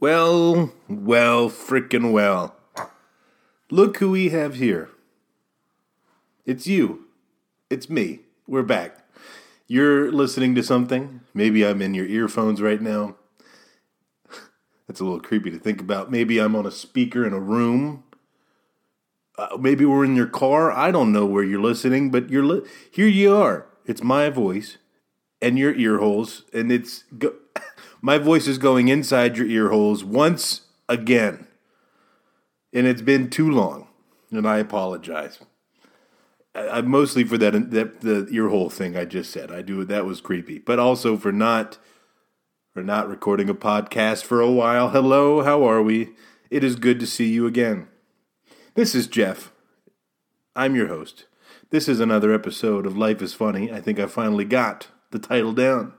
Well, well, frickin' well. Look who we have here. It's you. It's me. We're back. You're listening to something. Maybe I'm in your earphones right now. That's a little creepy to think about. Maybe I'm on a speaker in a room. Uh, maybe we're in your car. I don't know where you're listening, but you're li- here. You are. It's my voice and your ear holes, and it's go- my voice is going inside your ear holes once again. And it's been too long, and I apologize. I, I mostly for that, that the ear hole thing I just said. I do that was creepy, but also for not for not recording a podcast for a while. Hello, how are we? It is good to see you again. This is Jeff. I'm your host. This is another episode of Life is Funny. I think I finally got the title down.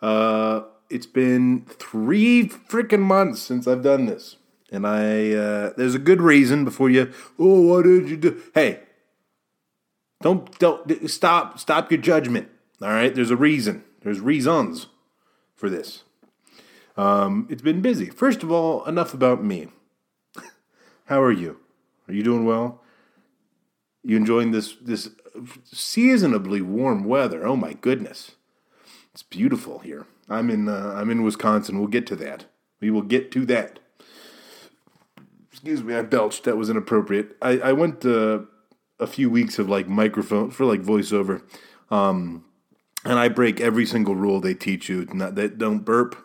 Uh, it's been three freaking months since I've done this. And I, uh, there's a good reason before you, oh, what did you do? Hey, don't, don't, stop, stop your judgment. All right. There's a reason. There's reasons for this. Um, it's been busy. First of all, enough about me. How are you? Are you doing well? You enjoying this this seasonably warm weather? Oh my goodness, it's beautiful here. I'm in uh, I'm in Wisconsin. We'll get to that. We will get to that. Excuse me, I belched. That was inappropriate. I I went uh, a few weeks of like microphone for like voiceover, um, and I break every single rule they teach you. Not that don't burp.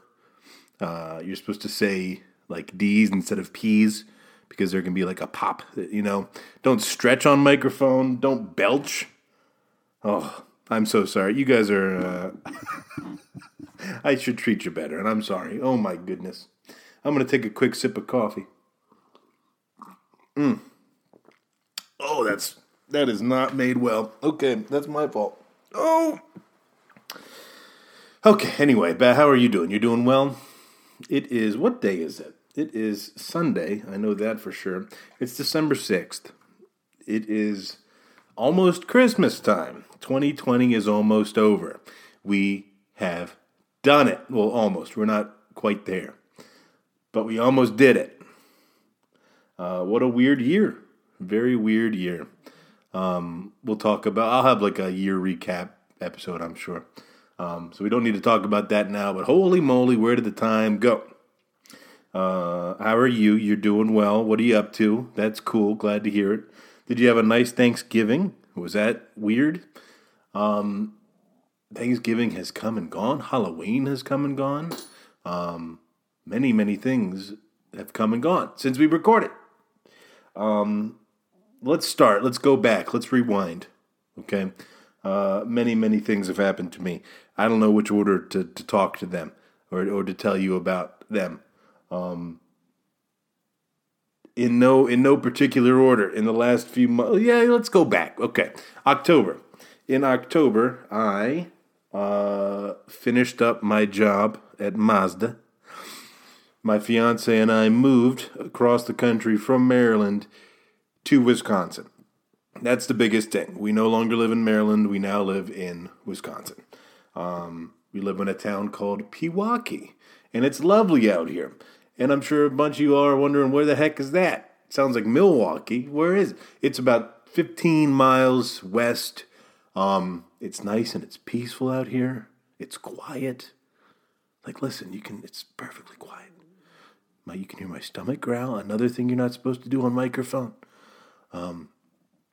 Uh, you're supposed to say like D's instead of P's because there can be like a pop. You know, don't stretch on microphone. Don't belch. Oh, I'm so sorry. You guys are. Uh, I should treat you better, and I'm sorry. Oh my goodness. I'm gonna take a quick sip of coffee. Mm. Oh, that's that is not made well. Okay, that's my fault. Oh. Okay. Anyway, Beth, how are you doing? You're doing well. It is what day is it? It is Sunday. I know that for sure. It's December 6th. It is almost Christmas time. 2020 is almost over. We have done it. Well, almost. We're not quite there. But we almost did it. Uh, what a weird year. Very weird year. Um, we'll talk about, I'll have like a year recap episode, I'm sure. Um, so we don't need to talk about that now, but holy moly, where did the time go? Uh, how are you? You're doing well. What are you up to? That's cool. Glad to hear it. Did you have a nice Thanksgiving? Was that weird? Um, Thanksgiving has come and gone. Halloween has come and gone. Um, many, many things have come and gone since we recorded. Um, let's start. Let's go back. Let's rewind. Okay. Uh, many, many things have happened to me. I don't know which order to, to talk to them or, or to tell you about them. Um, in no in no particular order in the last few months. Yeah, let's go back. Okay, October. In October, I uh, finished up my job at Mazda. My fiance and I moved across the country from Maryland to Wisconsin. That's the biggest thing. We no longer live in Maryland. We now live in Wisconsin. Um, we live in a town called Pewaukee, and it's lovely out here. And I'm sure a bunch of you are wondering where the heck is that? sounds like Milwaukee. Where is it? It's about 15 miles west. Um, it's nice and it's peaceful out here. It's quiet. Like, listen, you can. It's perfectly quiet. My, you can hear my stomach growl. Another thing you're not supposed to do on microphone. Um,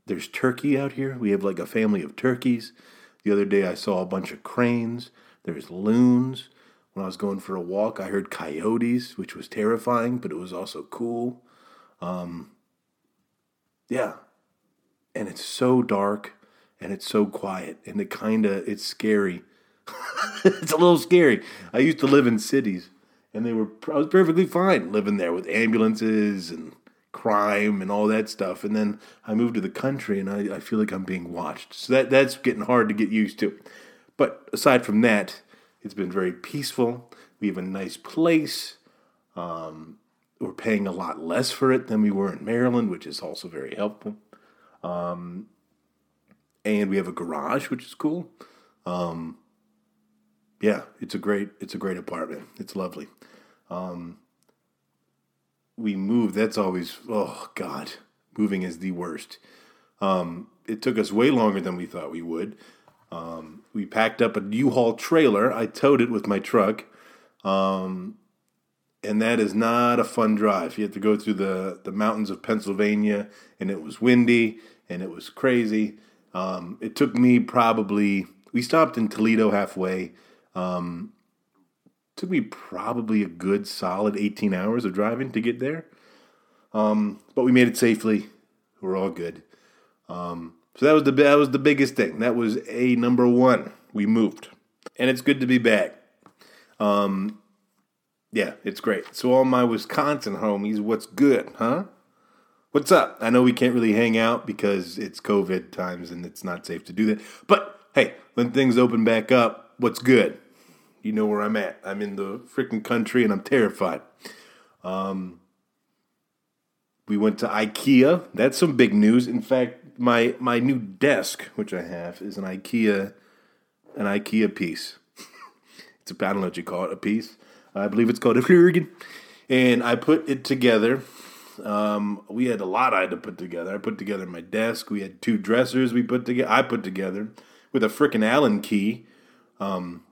there's turkey out here. We have like a family of turkeys. The other day I saw a bunch of cranes. There's loons. When I was going for a walk, I heard coyotes, which was terrifying, but it was also cool. Um, yeah. And it's so dark and it's so quiet and it kind of it's scary. it's a little scary. I used to live in cities and they were I was perfectly fine living there with ambulances and crime and all that stuff. And then I moved to the country and I, I feel like I'm being watched. So that that's getting hard to get used to. But aside from that, it's been very peaceful. We have a nice place. Um, we're paying a lot less for it than we were in Maryland, which is also very helpful. Um, and we have a garage, which is cool. Um, yeah, it's a great it's a great apartment. It's lovely. Um, we moved, that's always oh god, moving is the worst. Um, it took us way longer than we thought we would. Um, we packed up a U-Haul trailer. I towed it with my truck, um, and that is not a fun drive. You have to go through the the mountains of Pennsylvania, and it was windy and it was crazy. Um, it took me probably. We stopped in Toledo halfway. Um, took me probably a good solid 18 hours of driving to get there. Um, but we made it safely. We're all good. Um, so that was the that was the biggest thing. That was a number one. We moved, and it's good to be back. Um, yeah, it's great. So all my Wisconsin homies, what's good, huh? What's up? I know we can't really hang out because it's COVID times and it's not safe to do that. But hey, when things open back up, what's good? You know where I'm at. I'm in the freaking country and I'm terrified. Um, we went to IKEA. That's some big news. In fact, my my new desk, which I have, is an IKEA an IKEA piece. it's a I don't know what you call it, a piece. I believe it's called a Flurgen. And I put it together. Um, we had a lot I had to put together. I put together my desk. We had two dressers we put together. I put together with a freaking Allen key. Um,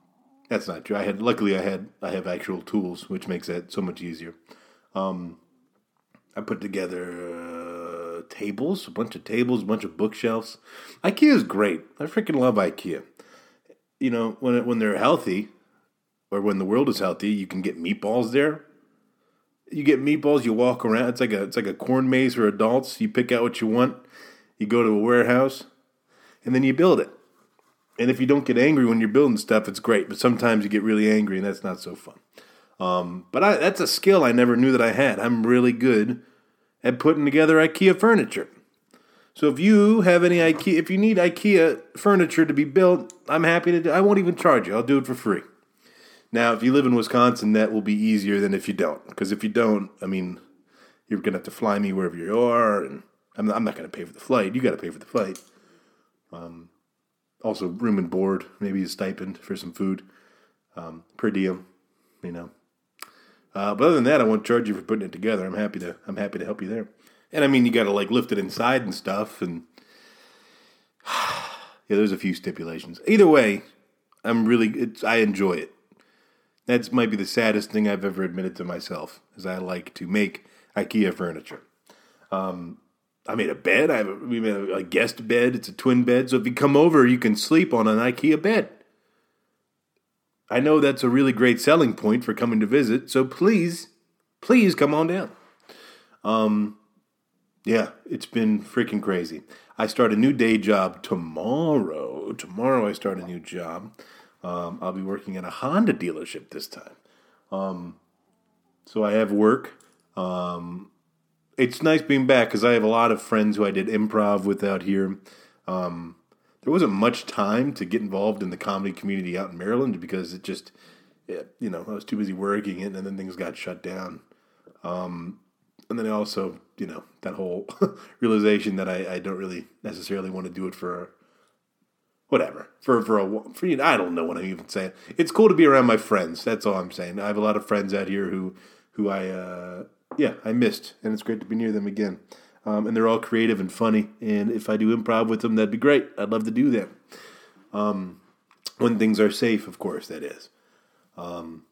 that's not true. I had luckily I had I have actual tools, which makes that so much easier. Um, I put together uh, tables, a bunch of tables, a bunch of bookshelves. IKEA is great. I freaking love IKEA. You know when when they're healthy, or when the world is healthy, you can get meatballs there. You get meatballs. You walk around. It's like a it's like a corn maze for adults. You pick out what you want. You go to a warehouse, and then you build it. And if you don't get angry when you're building stuff, it's great. But sometimes you get really angry, and that's not so fun. Um, but I, that's a skill I never knew that I had. I'm really good at putting together IKEA furniture. So if you have any IKEA, if you need IKEA furniture to be built, I'm happy to. Do, I won't even charge you. I'll do it for free. Now, if you live in Wisconsin, that will be easier than if you don't. Because if you don't, I mean, you're gonna have to fly me wherever you are, and I'm not, I'm not gonna pay for the flight. You got to pay for the flight. Um, also room and board, maybe a stipend for some food, um, per diem, you know. Uh, but other than that, I won't charge you for putting it together. I'm happy to I'm happy to help you there. And I mean, you got to like lift it inside and stuff, and yeah, there's a few stipulations. Either way, I'm really I enjoy it. That might be the saddest thing I've ever admitted to myself, is I like to make IKEA furniture. Um, I made a bed. I have a, we made a guest bed. It's a twin bed, so if you come over, you can sleep on an IKEA bed. I know that's a really great selling point for coming to visit, so please, please come on down. Um, yeah, it's been freaking crazy. I start a new day job tomorrow. Tomorrow I start a new job. Um, I'll be working at a Honda dealership this time. Um, so I have work. Um, it's nice being back because I have a lot of friends who I did improv with out here. Um, there wasn't much time to get involved in the comedy community out in Maryland because it just, you know, I was too busy working it, and then things got shut down. Um, and then I also, you know, that whole realization that I, I don't really necessarily want to do it for whatever for for a for you know, I don't know what I'm even saying. It's cool to be around my friends. That's all I'm saying. I have a lot of friends out here who who I uh, yeah, I missed, and it's great to be near them again. Um, and they're all creative and funny. And if I do improv with them, that'd be great. I'd love to do that. Um, when things are safe, of course, that is. Um,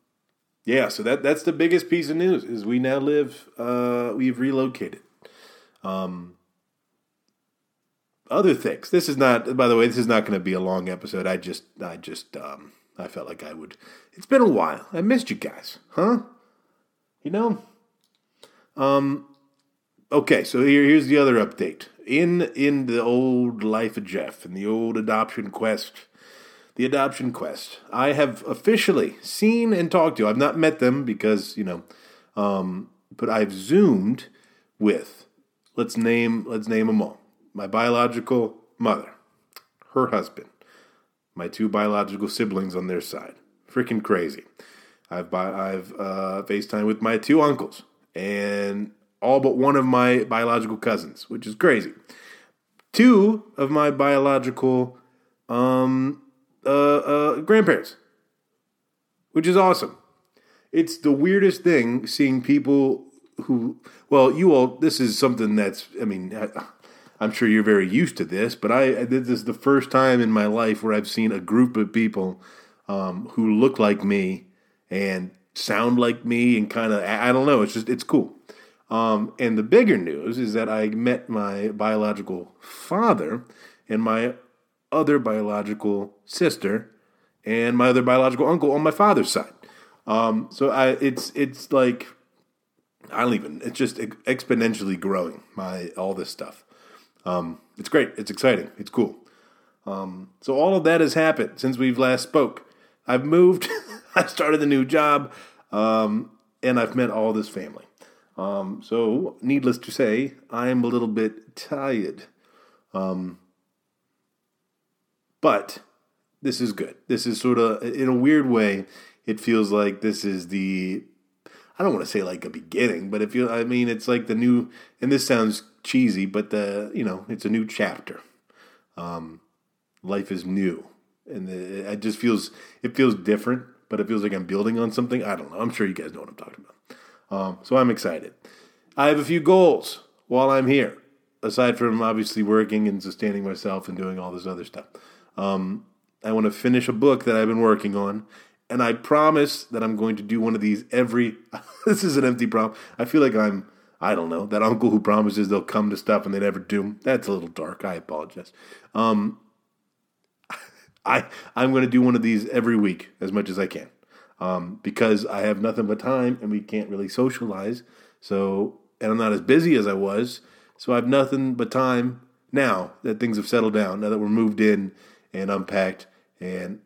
yeah, so that that's the biggest piece of news is we now live. Uh, we've relocated. Um, other things. This is not. By the way, this is not going to be a long episode. I just, I just, um, I felt like I would. It's been a while. I missed you guys, huh? You know, um, okay, so here, here's the other update. In in the old life of Jeff, in the old adoption quest, the adoption quest, I have officially seen and talked to. I've not met them because you know, um, but I've zoomed with. Let's name let's name them all. My biological mother, her husband, my two biological siblings on their side. Freaking crazy. I've I've uh, FaceTime with my two uncles and all but one of my biological cousins, which is crazy. Two of my biological um, uh, uh, grandparents, which is awesome. It's the weirdest thing seeing people who well, you all this is something that's I mean, I'm sure you're very used to this, but I this is the first time in my life where I've seen a group of people um, who look like me and sound like me and kind of I don't know. It's just it's cool. Um, and the bigger news is that I met my biological father and my other biological sister and my other biological uncle on my father's side. Um, so I, it's it's like I don't even. It's just exponentially growing. My all this stuff. Um, it's great. It's exciting. It's cool. Um, so all of that has happened since we've last spoke. I've moved. I started a new job, um, and I've met all this family. Um, so, needless to say, I am a little bit tired. Um, but this is good. This is sort of, in a weird way, it feels like this is the, I don't want to say like a beginning, but if you, I mean, it's like the new, and this sounds cheesy, but the, you know, it's a new chapter. Um, life is new, and the, it just feels, it feels different, but it feels like I'm building on something. I don't know. I'm sure you guys know what I'm talking about. Um, so I'm excited. I have a few goals while I'm here, aside from obviously working and sustaining myself and doing all this other stuff. Um, I want to finish a book that I've been working on, and I promise that I'm going to do one of these every. this is an empty promise. I feel like I'm. I don't know that uncle who promises they'll come to stuff and they never do. That's a little dark. I apologize. Um, I I'm going to do one of these every week as much as I can um, because I have nothing but time and we can't really socialize. So, and I'm not as busy as I was. So I have nothing but time now that things have settled down, now that we're moved in and unpacked. And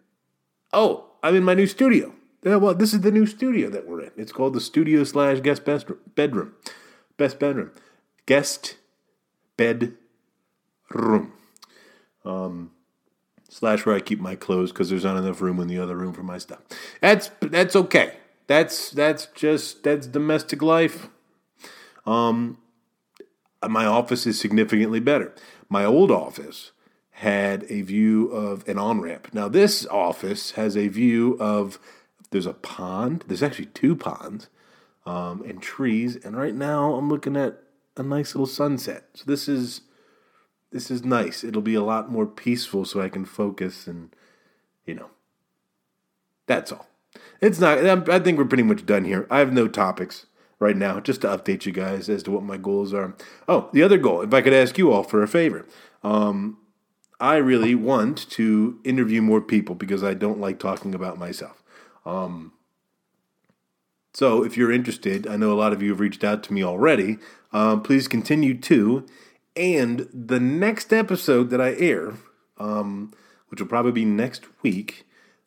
oh, I'm in my new studio. Yeah, well, this is the new studio that we're in. It's called the studio slash guest best bedroom. Best bedroom. Guest bed room. Um, slash where I keep my clothes because there's not enough room in the other room for my stuff. That's that's okay. That's that's just that's domestic life. Um, my office is significantly better. My old office had a view of an on ramp. Now this office has a view of there's a pond. There's actually two ponds um, and trees. And right now I'm looking at a nice little sunset. So this is this is nice. It'll be a lot more peaceful so I can focus and, you know, that's all. It's not, I think we're pretty much done here. I have no topics right now, just to update you guys as to what my goals are. Oh, the other goal, if I could ask you all for a favor. Um, I really want to interview more people because I don't like talking about myself. Um, so if you're interested, I know a lot of you have reached out to me already. Um, please continue to. And the next episode that I air, um, which will probably be next week,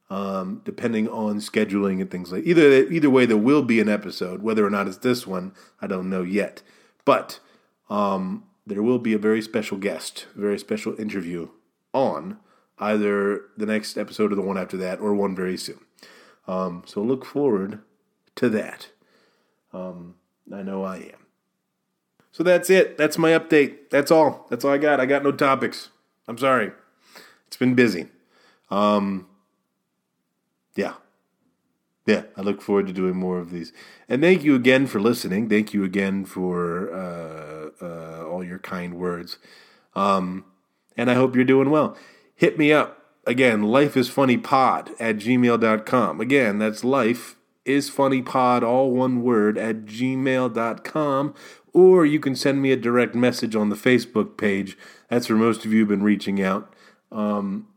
um, depending on scheduling and things like either either way, there will be an episode. Whether or not it's this one, I don't know yet. But um, there will be a very special guest, a very special interview on either the next episode or the one after that, or one very soon. Um, so look forward to that. Um, I know I am. So that's it. That's my update. That's all. That's all I got. I got no topics. I'm sorry. It's been busy. Um, yeah. Yeah, I look forward to doing more of these. And thank you again for listening. Thank you again for uh, uh, all your kind words. Um, and I hope you're doing well. Hit me up. Again, life is funny pod at gmail.com. Again, that's life is funny pod, all one word, at gmail.com or you can send me a direct message on the Facebook page. That's where most of you have been reaching out. Um,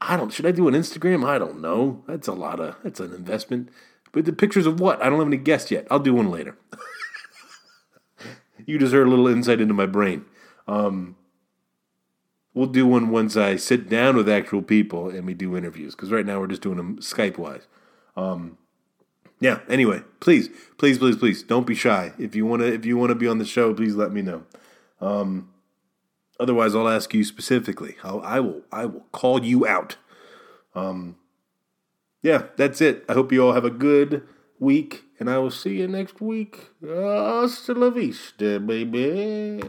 I don't. Should I do an Instagram? I don't know. That's a lot of. That's an investment. But the pictures of what? I don't have any guests yet. I'll do one later. you heard a little insight into my brain. Um, we'll do one once I sit down with actual people and we do interviews. Because right now we're just doing them Skype wise. Um, yeah. Anyway, please, please, please, please, don't be shy. If you wanna, if you wanna be on the show, please let me know. Um, otherwise, I'll ask you specifically. I'll, I will, I will call you out. Um, yeah, that's it. I hope you all have a good week, and I will see you next week. Hasta la vista, baby.